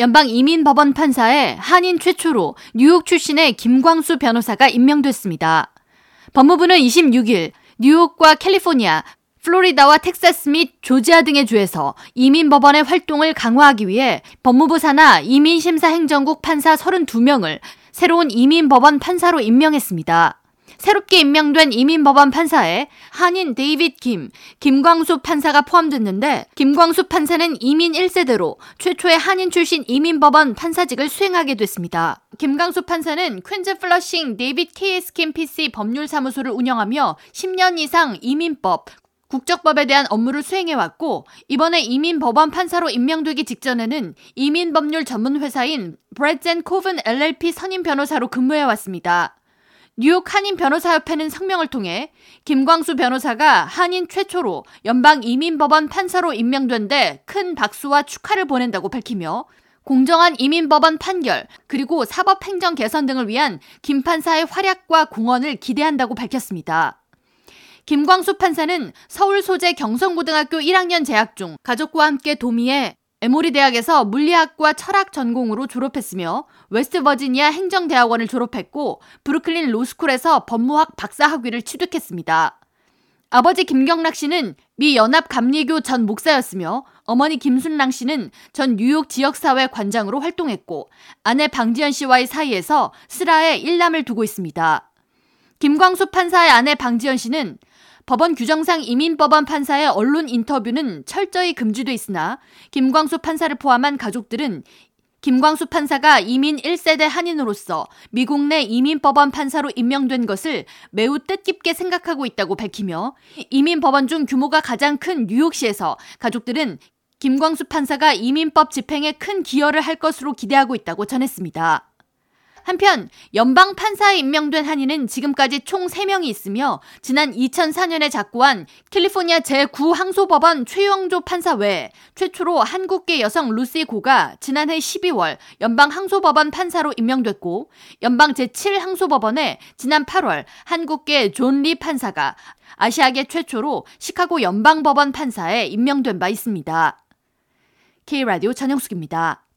연방 이민 법원 판사에 한인 최초로 뉴욕 출신의 김광수 변호사가 임명됐습니다. 법무부는 26일 뉴욕과 캘리포니아, 플로리다와 텍사스 및 조지아 등의 주에서 이민 법원의 활동을 강화하기 위해 법무부 산하 이민심사행정국 판사 32명을 새로운 이민 법원 판사로 임명했습니다. 새롭게 임명된 이민법원 판사에 한인 데이빗 김, 김광수 판사가 포함됐는데 김광수 판사는 이민 1세대로 최초의 한인 출신 이민법원 판사직을 수행하게 됐습니다. 김광수 판사는 퀸즈 플러싱 데이빗 KS 김 PC 법률사무소를 운영하며 10년 이상 이민법, 국적법에 대한 업무를 수행해왔고 이번에 이민 법원 판사로 임명되기 직전에는 이민 법률 전문 회사인 브레젠 코븐 LLP 선임 변호사로 근무해왔습니다. 뉴욕 한인 변호사협회는 성명을 통해 김광수 변호사가 한인 최초로 연방 이민법원 판사로 임명된 데 큰 박수와 축하를 보낸다고 밝히며 공정한 이민법원 판결 그리고 사법행정 개선 등을 위한 김 판사의 활약과 공헌을 기대한다고 밝혔습니다. 김광수 판사는 서울 소재 경성고등학교 1학년 재학 중 가족과 함께 도미에 에모리 대학에서 물리학과 철학 전공으로 졸업했으며 웨스트버지니아 행정대학원을 졸업했고 브루클린 로스쿨에서 법무학 박사 학위를 취득했습니다. 아버지 김경락 씨는 미 연합 감리교 전 목사였으며 어머니 김순랑 씨는 전 뉴욕 지역사회 관장으로 활동했고 아내 방지연 씨와의 사이에서 슬하에 일남을 두고 있습니다. 김광수 판사의 아내 방지연 씨는 법원 규정상 이민법원 판사의 언론 인터뷰는 철저히 금지돼 있으나 김광수 판사를 포함한 가족들은 김광수 판사가 이민 1세대 한인으로서 미국 내 이민법원 판사로 임명된 것을 매우 뜻깊게 생각하고 있다고 밝히며 이민법원 중 규모가 가장 큰 뉴욕시에서 가족들은 김광수 판사가 이민법 집행에 큰 기여를 할 것으로 기대하고 있다고 전했습니다. 한편 연방 판사에 임명된 한인은 지금까지 총 3명이 있으며 지난 2004년에 작고한 캘리포니아 제9항소법원 최영조 판사 외에 최초로 한국계 여성 루시 고가 지난해 12월 연방 항소법원 판사로 임명됐고 연방 제7항소법원에 지난 8월 한국계 존 리 판사가 아시아계 최초로 시카고 연방법원 판사에 임명된 바 있습니다. K라디오 전영숙입니다.